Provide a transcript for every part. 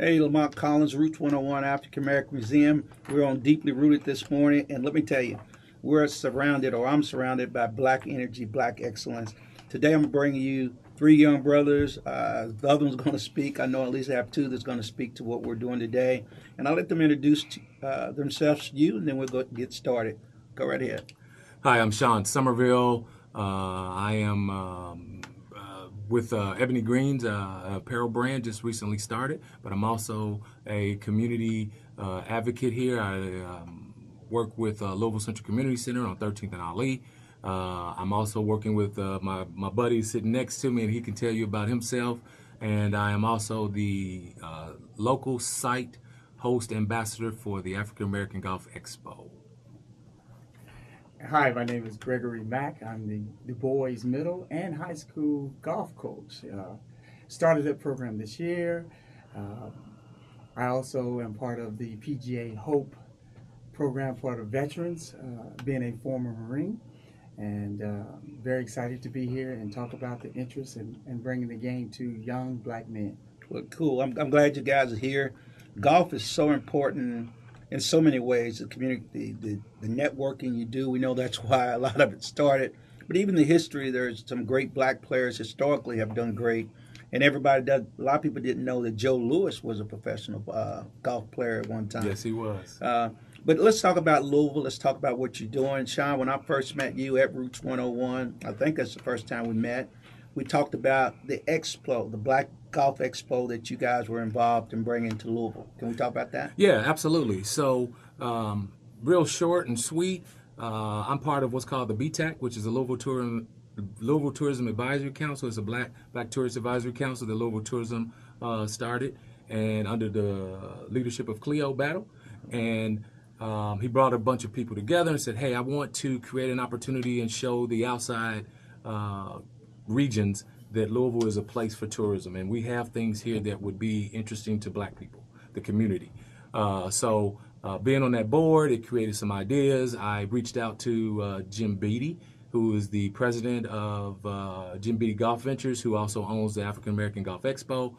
Hey, Lamont Collins, Roots 101 African American Museum. We're on Deeply Rooted this morning, and let me tell you, we're surrounded, or I'm surrounded by black energy, black excellence. Today, I'm bringing you three young brothers. Uh, the other one's going to speak. I know at least I have two that's going to speak to what we're doing today, and I'll let them introduce uh, themselves to you, and then we'll go get started. Go right ahead. Hi, I'm Sean Somerville. Uh, I am. Um, with uh, Ebony Greens uh, apparel brand just recently started, but I'm also a community uh, advocate here. I um, work with uh, Louisville Central Community Center on 13th and Ali. Uh, I'm also working with uh, my, my buddy sitting next to me, and he can tell you about himself. And I am also the local site host ambassador for the African American Golf Expo. Hi, my name is Gregory Mack. I'm the Du Bois Middle and High School golf coach. Uh, started that program this year. Uh, I also am part of the PGA Hope program for the veterans, uh, being a former Marine. And uh, very excited to be here and talk about the interest in, in bringing the game to young black men. Well, cool. I'm, I'm glad you guys are here. Golf is so important in so many ways. The community, the, the, the, networking you do, we know that's why a lot of it started. But even the history, there's some great black players historically have done great. And everybody does. A lot of people didn't know that Joe Louis was a professional uh, golf player at one time. Yes, he was. Uh, but let's talk about Louisville. Let's talk about what you're doing, Sean. When I first met you at Roots 101, I think that's the first time we met. We talked about the Expo, the Black Golf Expo that you guys were involved in bringing to Louisville. Can we talk about that? Yeah, absolutely. So, um, real short and sweet. Uh, I'm part of what's called the BTAC, which is the Louisville Tourism Louisville Tourism Advisory Council. It's a Black Black Tourist Advisory Council that Louisville Tourism uh, started, and under the leadership of Cleo Battle, and um, he brought a bunch of people together and said, "Hey, I want to create an opportunity and show the outside uh, regions that Louisville is a place for tourism, and we have things here that would be interesting to Black people, the community. Uh, so, uh, being on that board, it created some ideas. I reached out to uh, Jim Beatty, who is the president of uh, Jim Beatty Golf Ventures, who also owns the African American Golf Expo.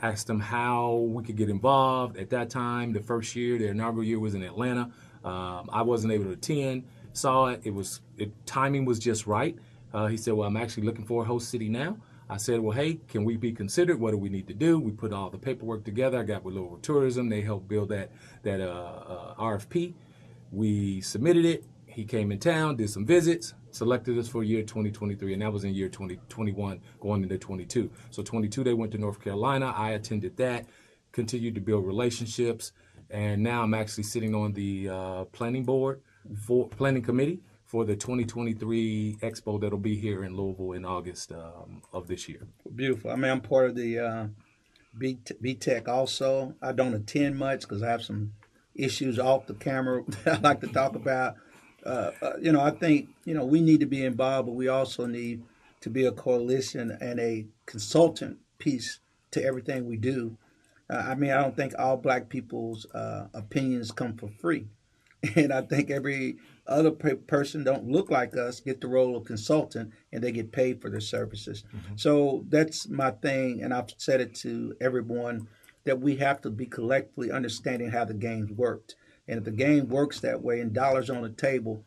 Asked him how we could get involved. At that time, the first year, the inaugural year was in Atlanta. Um, I wasn't able to attend. Saw it. It was it, timing was just right. Uh, he said, "Well, I'm actually looking for a host city now." I said, well, hey, can we be considered? What do we need to do? We put all the paperwork together. I got with Louisville Tourism. They helped build that that uh, uh, RFP. We submitted it. He came in town, did some visits, selected us for year 2023, and that was in year 2021, going into 22. So 22, they went to North Carolina. I attended that, continued to build relationships, and now I'm actually sitting on the uh, planning board for planning committee for the 2023 Expo that'll be here in Louisville in August um, of this year. Beautiful. I mean, I'm part of the uh, B Tech also. I don't attend much because I have some issues off the camera that I like to talk about. Uh, uh, you know, I think you know we need to be involved, but we also need to be a coalition and a consultant piece to everything we do. Uh, I mean, I don't think all black people's uh, opinions come for free, and I think every other pe- person don't look like us get the role of consultant and they get paid for their services. Mm-hmm. So that's my thing, and I've said it to everyone that we have to be collectively understanding how the game's worked. And if the game works that way and dollars on the table,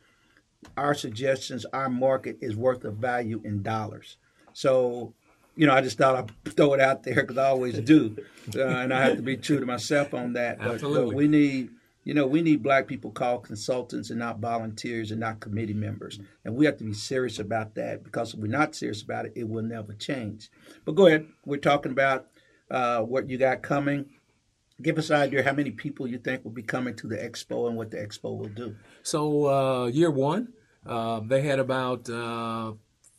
our suggestions, our market is worth of value in dollars. So, you know, I just thought I'd throw it out there because I always do. Uh, and I have to be true to myself on that. But, Absolutely. But we need you know, we need black people called consultants and not volunteers and not committee members. And we have to be serious about that because if we're not serious about it, it will never change. But go ahead. We're talking about uh, what you got coming. Give us an idea how many people you think will be coming to the expo and what the expo will do. So, uh, year one, uh, they had about uh,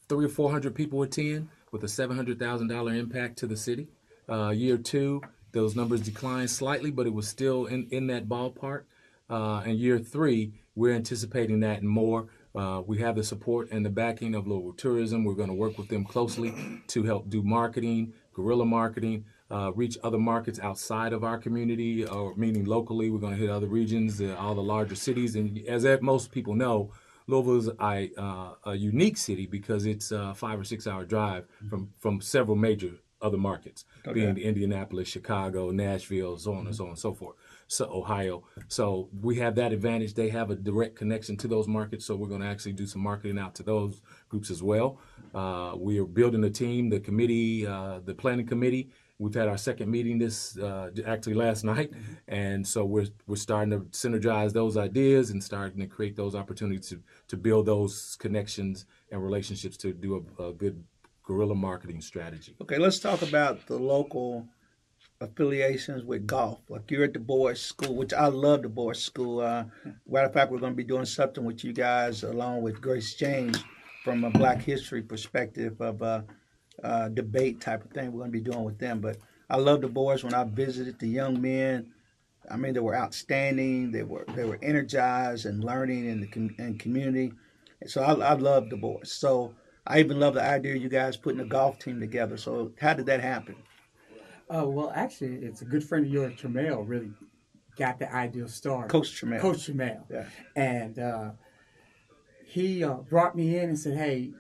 three or 400 people attend with a $700,000 impact to the city. Uh, year two, those numbers declined slightly, but it was still in, in that ballpark. Uh, in year three, we're anticipating that and more. Uh, we have the support and the backing of Louisville Tourism. We're going to work with them closely to help do marketing, guerrilla marketing, uh, reach other markets outside of our community, or meaning locally. We're going to hit other regions, uh, all the larger cities. And as most people know, Louisville is a, uh, a unique city because it's a five or six hour drive from, from several major other markets, being Indianapolis, Chicago, Nashville, so on and so on and so forth. So Ohio. So we have that advantage. They have a direct connection to those markets. So we're going to actually do some marketing out to those groups as well. Uh, we are building a team, the committee, uh, the planning committee. We've had our second meeting this uh, actually last night, and so we're we're starting to synergize those ideas and starting to create those opportunities to to build those connections and relationships to do a, a good guerrilla marketing strategy. Okay, let's talk about the local affiliations with golf. Like you're at the boys' school, which I love the boys' school. Uh, matter of fact, we're going to be doing something with you guys along with Grace James from a Black History perspective of uh, uh, debate type of thing. We're going to be doing with them. But I love the boys. When I visited the young men, I mean, they were outstanding. They were they were energized and learning in the com- in community. And so I, I love the boys. So I even love the idea of you guys putting a golf team together. So how did that happen? Uh, well, actually, it's a good friend of yours, Tremel, really got the idea started. Coach Tremel. Coach Tremel. Yeah. And uh, he uh, brought me in and said, "Hey,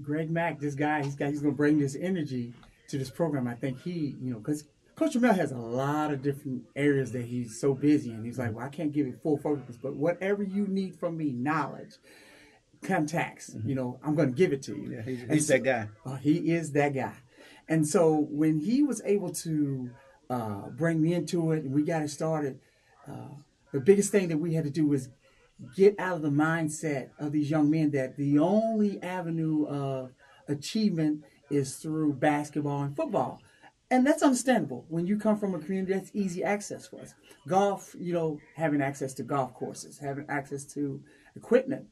Greg Mack, this guy, he's got, he's going to bring this energy to this program. I think he, you know, because Coach Tremel has a lot of different areas that he's so busy in. He's like, well, I can't give it full focus, but whatever you need from me, knowledge, contacts, you know, I'm going to give it to you. Yeah, he's, he's so- that guy. uh, he is that guy. And so when he was able to uh, bring me into it and we got it started, uh, the biggest thing that we had to do was get out of the mindset of these young men that the only avenue of achievement is through basketball and football. And that's understandable. When you come from a community, that's easy access for us. Golf, you know, having access to golf courses, having access to equipment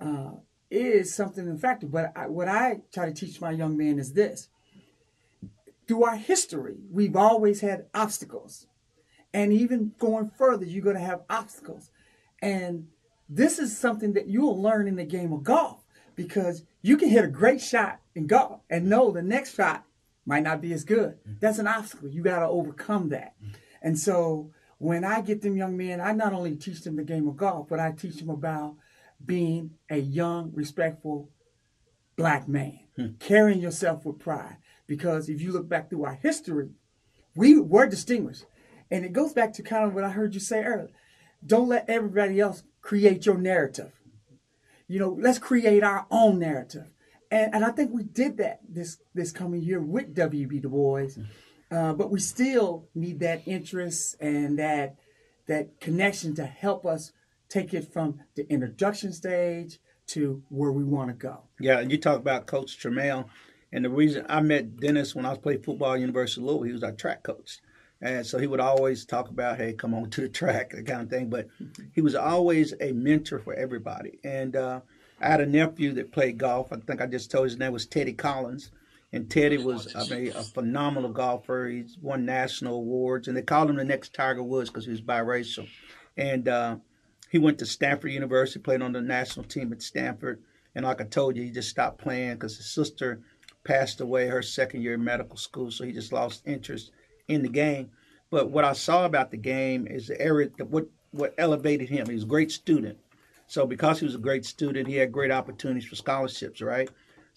uh, is something in fact. But I, what I try to teach my young man is this through our history, we've always had obstacles. And even going further, you're going to have obstacles. And this is something that you'll learn in the game of golf because you can hit a great shot in golf and know the next shot might not be as good. That's an obstacle. You got to overcome that. And so when I get them young men, I not only teach them the game of golf, but I teach them about being a young, respectful black man, carrying yourself with pride. Because if you look back through our history, we were distinguished. And it goes back to kind of what I heard you say earlier. Don't let everybody else create your narrative. You know, let's create our own narrative. And, and I think we did that this, this coming year with WB Du Bois. Uh, but we still need that interest and that, that connection to help us take it from the introduction stage to where we want to go. Yeah, you talk about Coach Tremel, and the reason I met Dennis when I was playing football at University of Louisville, he was our track coach. And so he would always talk about, hey, come on to the track, that kind of thing. But he was always a mentor for everybody. And uh, I had a nephew that played golf. I think I just told his name was Teddy Collins. And Teddy was, I mean, a phenomenal golfer. He's won national awards, and they called him the next Tiger Woods because he was biracial. And uh, he went to Stanford University, played on the national team at Stanford. And like I told you, he just stopped playing because his sister passed away her second year in medical school, so he just lost interest in the game. But what I saw about the game is the area what what elevated him. He was a great student. So because he was a great student, he had great opportunities for scholarships, right?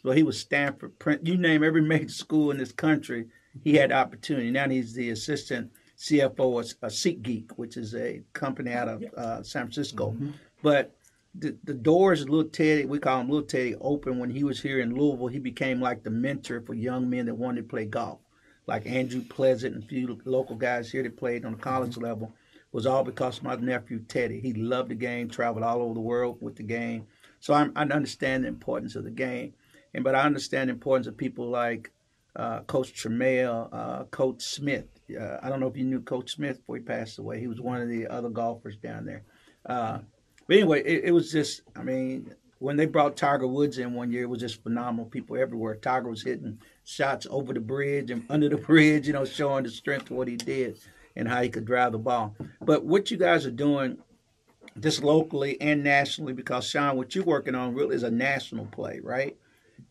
So he was Stanford, Prin- you name every major school in this country, he had opportunity. Now he's the assistant CFO of uh, SeatGeek, which is a company out of uh, San Francisco. But the, the doors of Little Teddy, we call him Little Teddy, open when he was here in Louisville. He became like the mentor for young men that wanted to play golf. Like Andrew Pleasant and a few local guys here that played on the college level was all because of my nephew Teddy. He loved the game, traveled all over the world with the game. So I'm, I understand the importance of the game, and but I understand the importance of people like uh, Coach Tremel, uh, Coach Smith. Uh, I don't know if you knew Coach Smith before he passed away. He was one of the other golfers down there. Uh, but anyway, it, it was just, I mean, when they brought Tiger Woods in one year, it was just phenomenal. People everywhere. Tiger was hitting shots over the bridge and under the bridge, you know, showing the strength of what he did and how he could drive the ball. But what you guys are doing, just locally and nationally, because Sean, what you're working on really is a national play, right?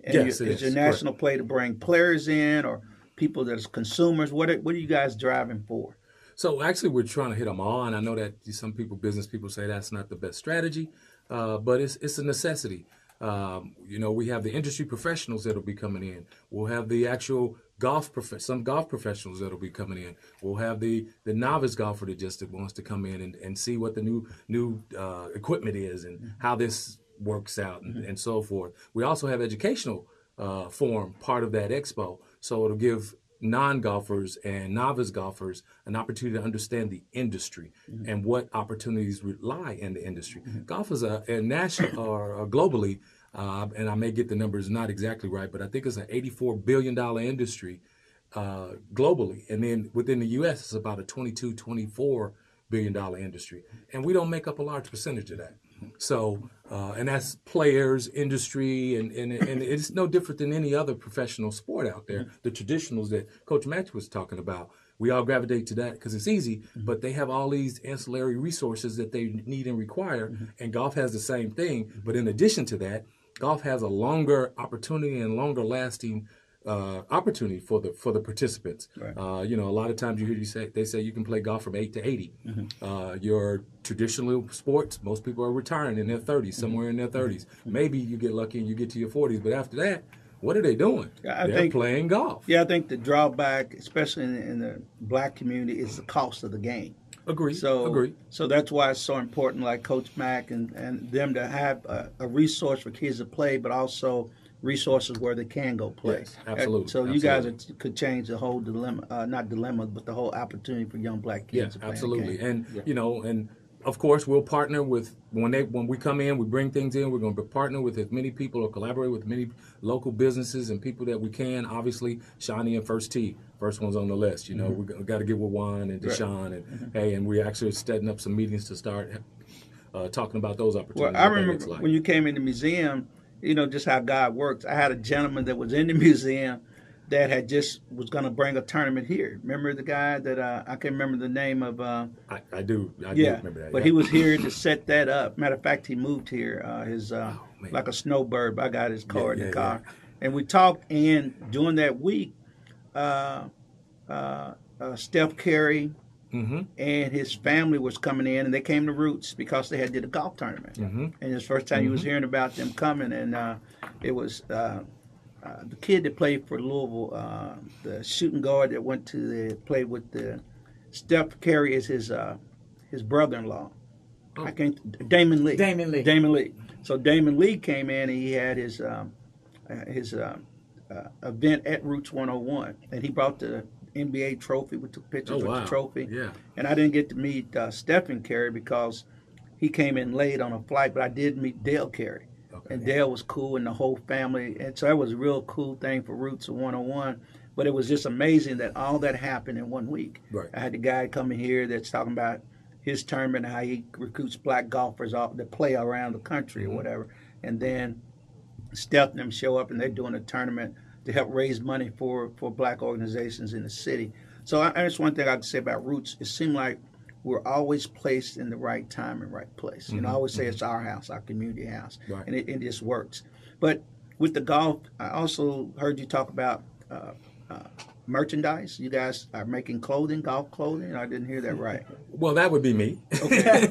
And Yes, you, it it's is. a national play to bring players in or people that's consumers. What are, what are you guys driving for? So actually, we're trying to hit them all, and I know that some people, business people, say that's not the best strategy, uh, but it's it's a necessity. Um, you know, we have the industry professionals that'll be coming in. We'll have the actual golf prof- some golf professionals that'll be coming in. We'll have the the novice golfer that just wants to come in and, and see what the new new uh, equipment is and how this works out and, and so forth. We also have educational uh, form part of that expo, so it'll give non-golfers and novice golfers an opportunity to understand the industry and what opportunities lie in the industry. Golf is a, a national or globally, uh, and I may get the numbers not exactly right, but I think it's an 84 billion dollar industry uh, globally, and then within the U.S. it's about a 22, 24 billion dollar industry, and we don't make up a large percentage of that. So, uh, and that's players, industry, and, and and it's no different than any other professional sport out there. Mm-hmm. The traditionals that Coach Mack was talking about, we all gravitate to that because it's easy, mm-hmm. but they have all these ancillary resources that they need and require, mm-hmm. and golf has the same thing. But in addition to that, golf has a longer opportunity and longer lasting uh, opportunity for the for the participants. Right. Uh, you know, a lot of times you hear you say they say you can play golf from eight to 80 Uh, your traditional sports, most people are retiring in their 30s, somewhere in their 30s. Maybe you get lucky and you get to your 40s, but after that, what are they doing? I They're think- playing golf. Yeah, I think the drawback, especially in, in the black community, is the cost of the game. Agree. So, agree. so that's why it's so important, like Coach Mack and, and them to have a, a resource for kids to play, but also resources where they can go play. Yes, absolutely, So you guys are, could change the whole dilemma, uh, not dilemma, but the whole opportunity for young black kids. play absolutely. And you know, and of course, we'll partner with when they when we come in, we bring things in. We're going to partner with as many people or collaborate with many local businesses and people that we can. Obviously, Shawnee and First Tee, first one's on the list. You know, we got to get with Juan and Right. Deshaun and hey, and we're actually setting up some meetings to start uh, talking about those opportunities. Well. I remember like. when you came in the museum, you know, just how God works. I had a gentleman that was in the museum that had just was going to bring a tournament here. Remember the guy that uh, I can't remember the name of. Uh, I, I do, I do yeah, remember that. but yeah. he was here to set that up. Matter of fact, he moved here. Uh, his uh, Oh, like a snowbird. I got his car in yeah, the car, and we talked. And during that week, uh, uh, uh, Steph Curry hmm and his family was coming in, and they came to Roots because they had did a golf tournament. Mhm. And his first time he was hearing about them coming, and uh, it was uh, uh, the kid that played for Louisville, uh, the shooting guard that went to the played with the Steph Curry is his uh, his brother-in-law. Oh. I can't Damion Lee. Damion Lee. Damion Lee. So Damion Lee came in and he had his um, uh, his event at Roots 101, and he brought the NBA trophy. We took pictures Oh with the trophy. Yeah. And I didn't get to meet uh, Stephen Curry because he came in late on a flight, but I did meet Dell Curry. Okay. And Dell was cool and the whole family. And so that was a real cool thing for Roots of 101. But it was just amazing that all that happened in one week. Right. I had the guy coming here that's talking about his tournament and how he recruits black golfers off that play around the country Mm-hmm. or whatever. And then Steph and them show up and they're doing a tournament to help raise money for, for black organizations in the city. So I, that's one thing I can say about Roots. It seemed like we're always placed in the right time and right place. You know, I always say it's our house, our community house, Right. and it, it just works. But with the golf, I also heard you talk about uh, uh, merchandise. You guys are making clothing, golf clothing. I didn't hear that right. Well, that would be me. Okay.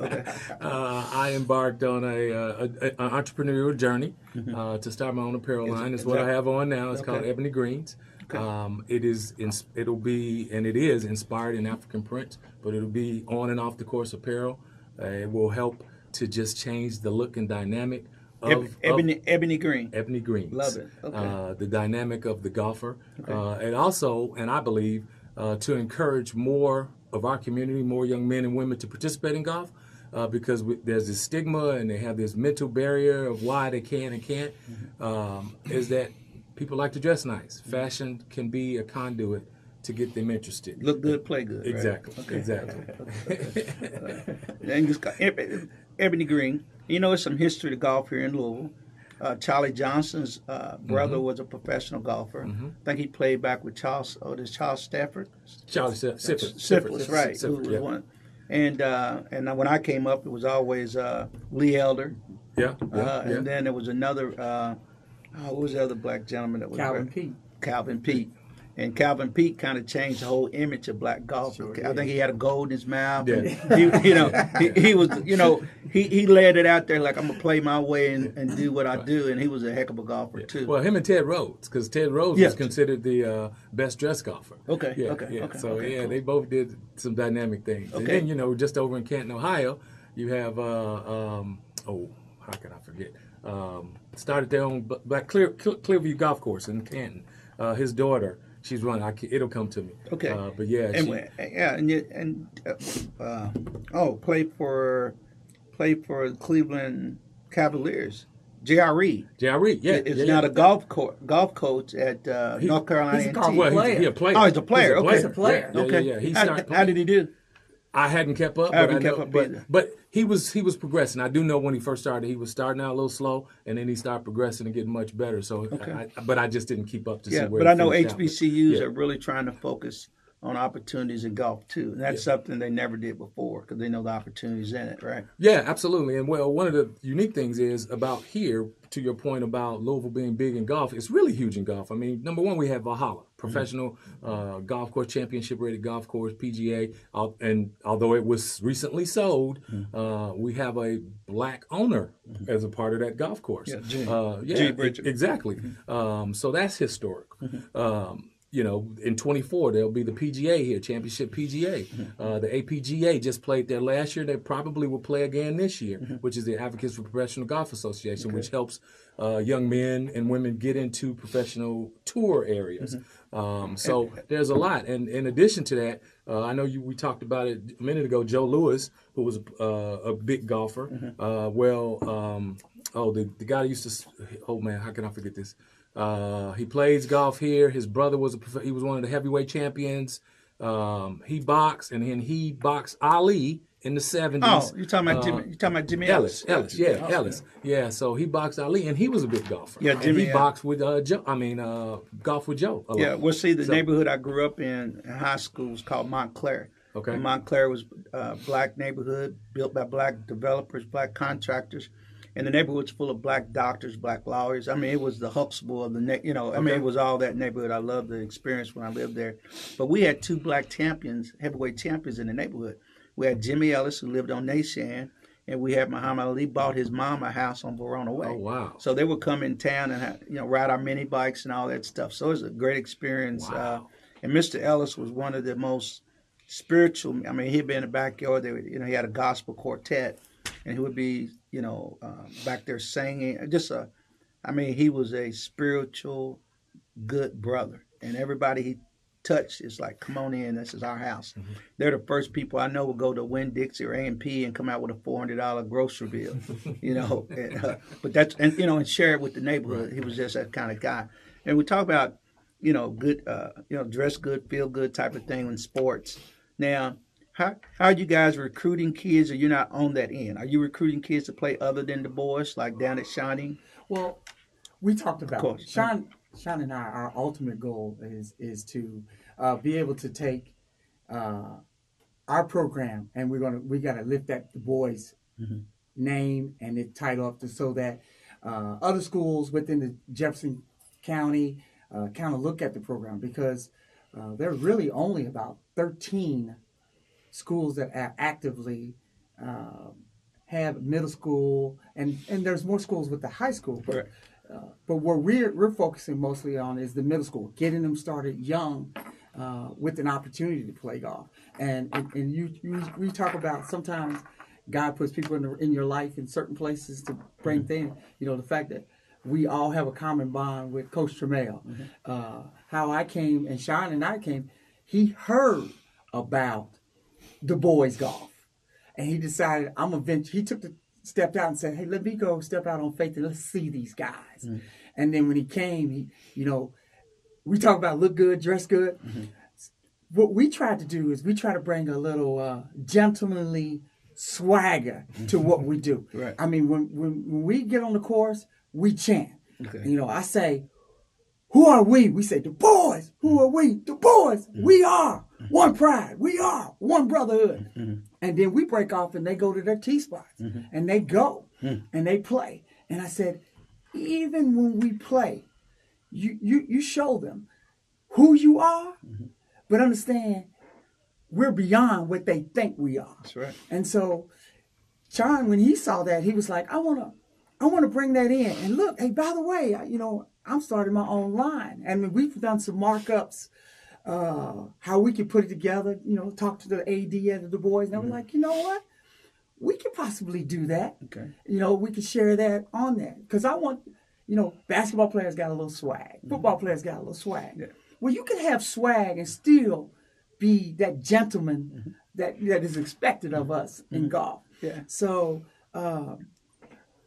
okay. uh, I embarked on a, uh, a, a an entrepreneurial journey uh, to start my own apparel Mm-hmm. Is- line. It's is what that- I have on now. It's called Ebony Greens. Um, it is it'll be and it is inspired in African prints, but it'll be on and off the course apparel. Uh, it will help to just change the look and dynamic of, Eb- of ebony, ebony green. Ebony Greens. Love it. Okay. Uh, the dynamic of the golfer, uh, and also, and I believe, uh, to encourage more of our community, more young men and women to participate in golf, uh, because we, there's this stigma and they have this mental barrier of why they can and can't. Mm-hmm. Um, is that people like to dress nice? Fashion can be a conduit to get them interested. Look good, play good. right? Exactly. Okay. Exactly. And just got Eb- Ebony Green. You know, there's some history to golf here in Louisville. Uh, Charlie Johnson's uh, brother Mm-hmm. was a professional golfer. I think he played back with Charles. Oh, this Charles Stafford. Charlie Sif- Sifford. Syphilis, right? who Sifford, was yeah. one. And uh, and when I came up, it was always uh, Lee Elder, Yeah. yeah, uh, yeah. and then there was another. Uh, oh, what was the other black gentleman that was Calvin very- Pete. Calvin Peete. And Calvin Peete kind of changed the whole image of black golf. Sure I think he had a gold in his mouth. Yeah. He, you know, he, he was, you know, he, he led it out there like I'm gonna play my way and, and do what I do, and he was a heck of a golfer too. Well, him and Ted Rhodes, because Ted Rhodes Yeah. was considered the uh, best dressed golfer. Okay, Yeah, okay, yeah. okay, So okay, yeah, cool. they both did some dynamic things. And then you know, just over in Canton, Ohio, you have uh, um, oh, how can I forget? Um, started their own Black Clear, Clear, Clearview Golf Course in Canton. Uh, his daughter, she's running. I can, it'll come to me. Okay. Uh, but yeah, and she, yeah, and you, and uh, uh, oh, play for play for Cleveland Cavaliers. J.R. Reed J.R. Reed, yeah, is yeah, now yeah. the golf co- golf coach at uh, He- North Carolina. he's a golf Well, he's, player. he a player. Oh, he's a player, okay. He's a player. Yeah, yeah, okay, yeah, yeah. He how, how did he do? I hadn't kept up. I haven't but kept know, up but, either. but he was he was progressing. I do know when he first started, he was starting out a little slow, and then he started progressing and getting much better. So, I, I, but I just didn't keep up to Yeah, see where. but I know. HBCUs Yeah. are really trying to focus on opportunities in golf too, and that's something they never did before because they know the opportunities in it, right? Yeah, absolutely. And well, one of the unique things is about here, to your point about Louisville being big in golf, it's really huge in golf. I mean, number one, we have Valhalla, professional uh, golf course, championship rated golf course, PGA. Uh, and although it was recently sold, uh, we have a black owner as a part of that golf course. Yeah, Jimmy. Uh, yeah, Jimmy e- Bridger. exactly. Um, so that's historic. Um, you know, in 24, there'll be the PGA here, Championship PGA. Uh, the APGA just played there last year. They probably will play again this year, which is the Advocates for Professional Golf Association, which helps uh, young men and women get into professional tour areas. Um, so there's a lot. And in addition to that, uh, I know you we talked about it a minute ago. Joe Louis, who was uh, a big golfer. Uh, well, um, oh, the, the guy used to. Oh man, how can I forget this? Uh, he plays golf here. His brother was a prof- he was one of the heavyweight champions. Um, he boxed, and then he boxed Ali in the seventies. Oh, you talking about Uh, Jimmy? You talking about Jimmy Ellis, Ellis? Ellis, yeah, Ellis, yeah. So he boxed Ali, and he was a big golfer. Yeah, And Jimmy, he uh, boxed with uh, Joe. I mean, uh, golf with Joe. Yeah, well, see, the So- neighborhood I grew up in in high school was called Montclair. Okay. And Montclair was a black neighborhood built by black developers, black contractors, and the neighborhood's full of black doctors, black lawyers. I mean, it was the Huxtable of the, ne- you know, I mean, it was all that neighborhood. I loved the experience when I lived there. But we had two black champions, heavyweight champions in the neighborhood. We had Jimmy Ellis, who lived on Nashan, and we had Muhammad Ali bought his mom a house on Verona Way. Oh wow. So they would come in town and you know ride our mini bikes and all that stuff. So it was a great experience. Uh, and Mr. Ellis was one of the most spiritual. I mean, he'd be in the backyard. They would, you know, he had a gospel quartet, and he would be you know uh, back there singing. Just a, I mean, he was a spiritual, good brother, and everybody he touched is like, come on in. This is our house. They're the first people I know will go to Winn Dixie or A and P and come out with a four hundred dollar grocery bill. you know, and, uh, but that's and you know and share it with the neighborhood. He was just that kind of guy. And we talk about you know good, uh, you know, dress good, feel good type of thing in sports. Now, how how are you guys recruiting kids? Or you're not on that end? Are you recruiting kids to play other than the boys, like down at Shining? Well, we talked about course. Sean. Sean and I, our ultimate goal is is to uh, be able to take uh, our program and we're gonna we gotta lift that the boys' name and it title up to so that uh, other schools within the Jefferson County uh, kind of look at the program because uh, there are really only about 13 schools that are actively um, have middle school and and there's more schools with the high school but Correct. uh, but what we're we're focusing mostly on is the middle school getting them started young uh, with an opportunity to play golf and and, and you, you we talk about sometimes God puts people in, the, in your life in certain places to bring things you know the fact that we all have a common bond with Coach Tremel. Uh, how I came and Sean and I came, he heard about the boys golf, and he decided I'm gonna venture. He took the stepped out and said, "Hey, let me go step out on faith and let's see these guys." Mm-hmm. And then when he came, he you know, we talk about look good, dress good. Mm-hmm. What we tried to do is we try to bring a little uh, gentlemanly swagger to what we do. Right. I mean, when, when when we get on the course, we chant. Okay. You know, I say, "Who are we?" We say, "The boys." Who mm-hmm. are we? The boys. We are Mm-hmm. one pride. We are one brotherhood. Mm-hmm. And then we break off and they go to their T spots mm-hmm. and they go and they play. And I said, even when we play, you you you show them who you are, Mm-hmm. but understand we're beyond what they think we are. That's right. And so, John, when he saw that, he was like, "I want to, I want to bring that in." And look, hey, by the way, I- you know, I'm starting my own line, and we've done some markups, uh, how we could put it together. You know, talk to the AD and the boys, and they were like, "You know what? We could possibly do that. Okay. You know, we could share that on that because I want, you know, basketball players got a little swag, football players got a little swag. Yeah. Well, you can have swag and still be that gentleman that that is expected of us in golf. Yeah. So um,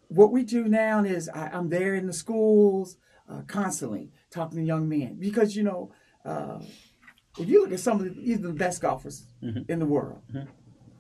what we do now is I, I'm there in the schools uh, constantly talking to young men because you know uh, if you look at some of the, even the best golfers mm-hmm. in the world, mm-hmm.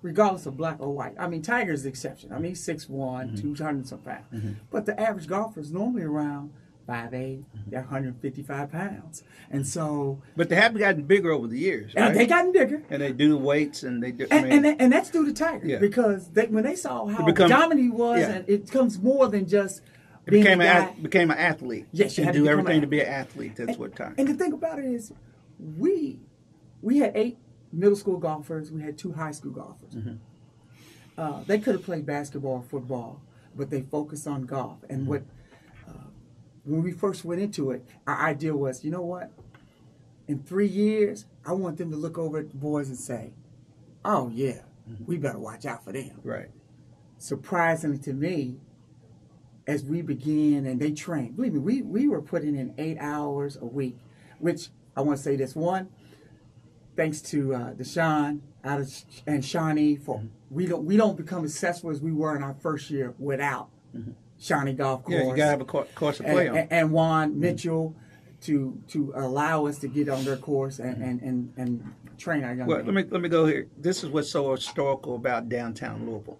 regardless of black or white. I mean, Tiger's the exception. I mean, he's 6'1", mm-hmm. 200 some pounds. But the average golfer is normally around 5'8", they're 155 pounds. And so But they have gotten bigger over the years, and right? they gotten bigger. and they do the weights and they do. I And, mean, and, that- and that's due to Tiger Yeah. because they, when they saw how becomes- dominant he was, yeah. and it comes more than just it became an ath- became an athlete. Yes, you and had do everything to be an athlete. That's what time. And the thing about it is, we we had eight middle school golfers. We had two high school golfers. Mm-hmm. Uh, they could have played basketball or football, but they focused on golf. And Mm-hmm. what uh, when we first went into it, our idea was, you know what? In three years, I want them to look over at the boys and say, "Oh yeah, Mm-hmm. we better watch out for them." right. surprisingly to me, as we began and they trained, believe me, we, we were putting in eight hours a week, which I want to say this one, thanks to uh, Deshaun out of, and Shawnee for mm-hmm. we don't we don't become as successful as we were in our first year without mm-hmm. Shawnee Golf Course Yeah, you gotta have a cour- course to and, play on. and, and Juan mm-hmm. Mitchell to to allow us to get on their course and, and, and, and train our young Well, men. let me let me go here. This is what's so historical about downtown Louisville.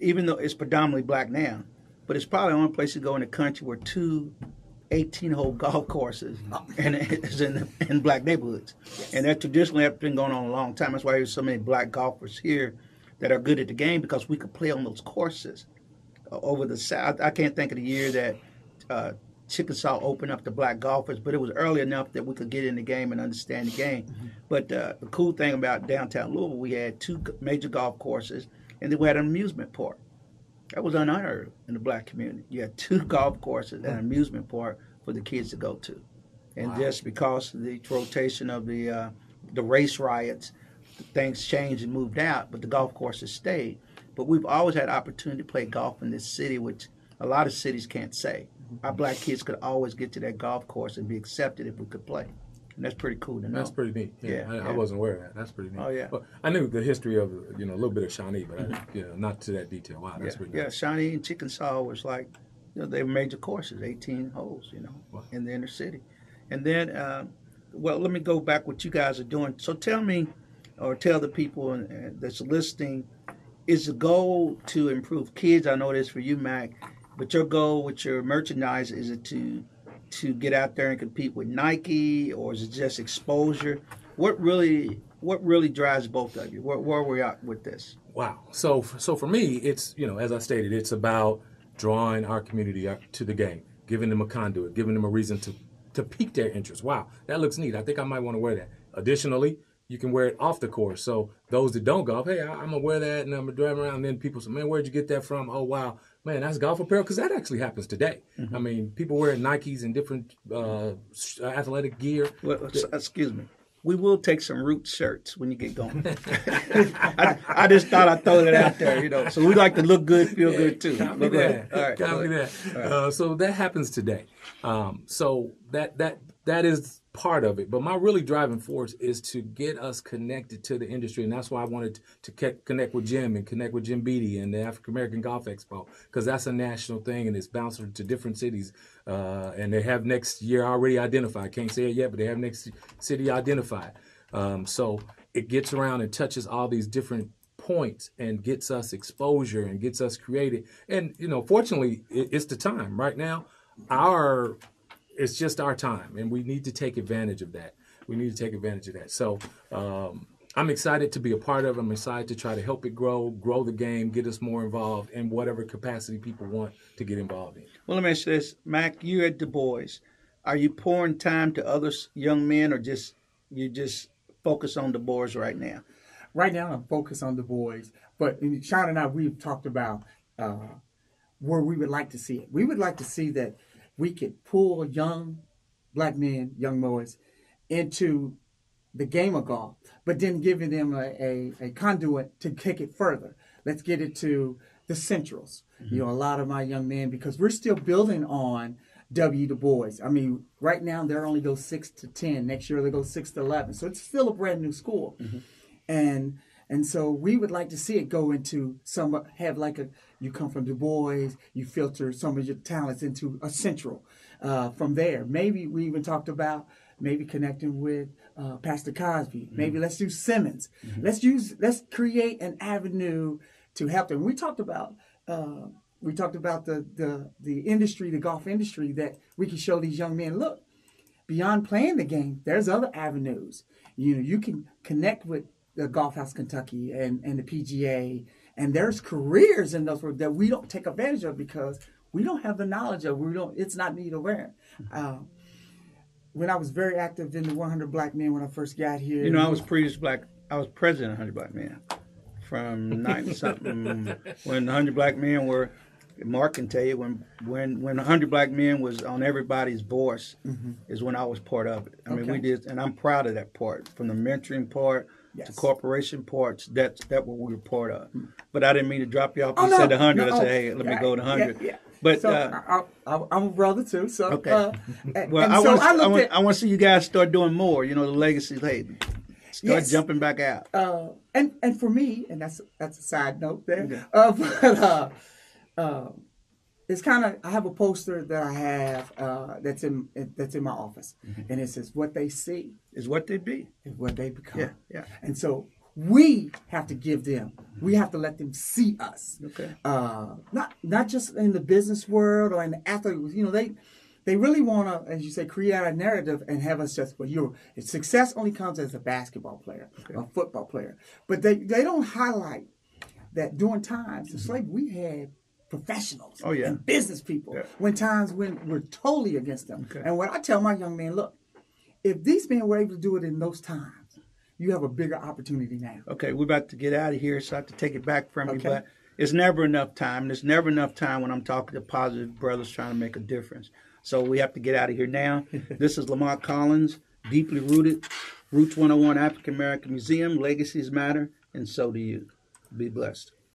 Even though it's predominantly black now, but it's probably the only place to go in the country where two 18-hole golf courses and it's in in black neighborhoods. And that traditionally have been going on a long time. That's why there's so many black golfers here that are good at the game because we could play on those courses uh, over the south. I can't think of the year that uh, Chickasaw opened up to black golfers, but it was early enough that we could get in the game and understand the game. But uh, the cool thing about downtown Louisville, we had two major golf courses, and then we had an amusement park. That was unheard of in the black community. You had two mm-hmm. golf courses and an mm-hmm. amusement park for the kids to go to, and just because of the rotation of the uh, the race riots, things changed and moved out, but the golf courses stayed. But we've always had opportunity to play golf in this city, which a lot of cities can't say. Our mm-hmm. black kids could always get to that golf course and be accepted if we could play, and that's pretty cool to know. That's pretty neat. Yeah, Yeah, I, I wasn't aware of that. That's pretty neat. Oh, yeah. Well, I knew the history of you know a little bit of Shawnee, but I, you know not to that detail. Wow, that's yeah, pretty. yeah. Shawnee and Chickasaw was like, you know, they were major courses, 18 holes, you know, Wow. in the inner city. And then, um, well, let me go back what you guys are doing. So tell me, or tell the people uh, that's listening, is the goal to improve kids? I know it is for you, Mac, but your goal with your merchandise is it to to get out there and compete with Nike, or is it just exposure? What really, what really drives both of you? Where, where are we at with this? Wow. So so for me, it's you know as I stated, it's about drawing our community to the game, giving them a conduit, giving them a reason to to pique their interest. Wow, that looks neat. I think I might want to wear that. Additionally, you can wear it off the course. So those that don't golf, hey, I, I'm gonna wear that and I'm gonna drive around. And then people say, man, where'd you get that from? Oh wow, man, that's golf apparel because that actually happens today. I mean, people wearing Nikes and different uh, athletic gear. Well, s- excuse me. We will take some root shirts when you get going. I, I just thought I'd throw that out there, you know. So we like to look good, feel good too. Copy Look that. good. All right. Copy that. Uh, so that happens today. Um, so that that that is part of it. But my really driving force is to get us connected to the industry, and that's why I wanted to connect with Jim and connect with Jim Beatty and the African American Golf Expo because that's a national thing and it's bouncing to different cities. Uh, and they have next year already identified. Can't say it yet, but they have next city identified. Um, so it gets around and touches all these different points and gets us exposure and gets us created. And you know, fortunately, it's the time right now. Our it's just our time, and we need to take advantage of that. We need to take advantage of that. So um, I'm excited to be a part of. it. I'm excited to try to help it grow, grow the game, get us more involved in whatever capacity people want to get involved in. Well, let me ask you this, Mac. You at Du Bois. are you pouring time to other young men, or just you just focus on the boys right now? right now I'm focused on the boys, but Sean and I we've talked about uh, where we would like to see it. We would like to see that we could pull young black men, young boys, into the game of golf, but then giving them a, a, a conduit to take it further. Let's get it to the centrals. You mm-hmm. know, a lot of my young men because we're still building on W Du Bois. I mean, right now they're only go six to ten. Next year they go six to eleven. So it's still a brand new school mm-hmm. and and so we would like to see it go into some have like a you come from Du Bois, you filter some of your talents into a central. Uh, from there, maybe we even talked about maybe connecting with uh, Pastor Cosby. Maybe let's do Simmons. Let's use let's create an avenue to help them. We talked about. Uh, we talked about the, the the industry, the golf industry, that we can show these young men. Look, beyond playing the game, there's other avenues. You know, you can connect with the Golf House Kentucky and, and the PGA, and there's careers in those that we don't take advantage of because we don't have the knowledge of. We don't. It's not need aware. Um, when I was very active in the 100 Black Men when I first got here, You know, I was previous black. I was president of Hundred Black Men from ninety something when Hundred Black Men were. Mark can tell you when when when Hundred Black Men was on everybody's voice is when I was part of it. I mean, we did, and I'm proud of that part. From the mentoring part to corporation parts, that's that what we were part of. But I didn't mean to drop you off. Oh, You no, said hundred. no, I said, hey, let me go to hundred. yeah. But so uh, I, I, I'm a brother too. So Okay. uh, and, well, and I so want I I want at I want to see you guys start doing more. You know, the legacy. Hey, start Yes. jumping back out. uh, and and for me, and that's that's a side note there. Yeah. Uh, but uh, uh, it's kind of I have a poster that I have uh, that's in that's in my office, Mm-hmm. and it says what they see Is what they be. is what they become. Yeah, yeah. And so we have to give them. We have to let them see us. Okay. Uh, not not just in the business world or in the athlete. You know they. They really want to, as you say, create a narrative and have us just, well, you success only comes as a basketball player, a football player. But they, they don't highlight that during times of slavery, we had professionals Oh, yeah. and business people Yeah. when times when we're totally against them. Okay. And what I tell my young men, look, if these men were able to do it in those times, you have a bigger opportunity now. Okay, we're about to get out of here, so I have to take it back from you. But it's never enough time. There's never enough time when I'm talking to positive brothers trying to make a difference. So we have to get out of here now. this is Lamont Collins, deeply rooted, Roots 101 African American Museum. Legacies matter, and so do you. Be blessed.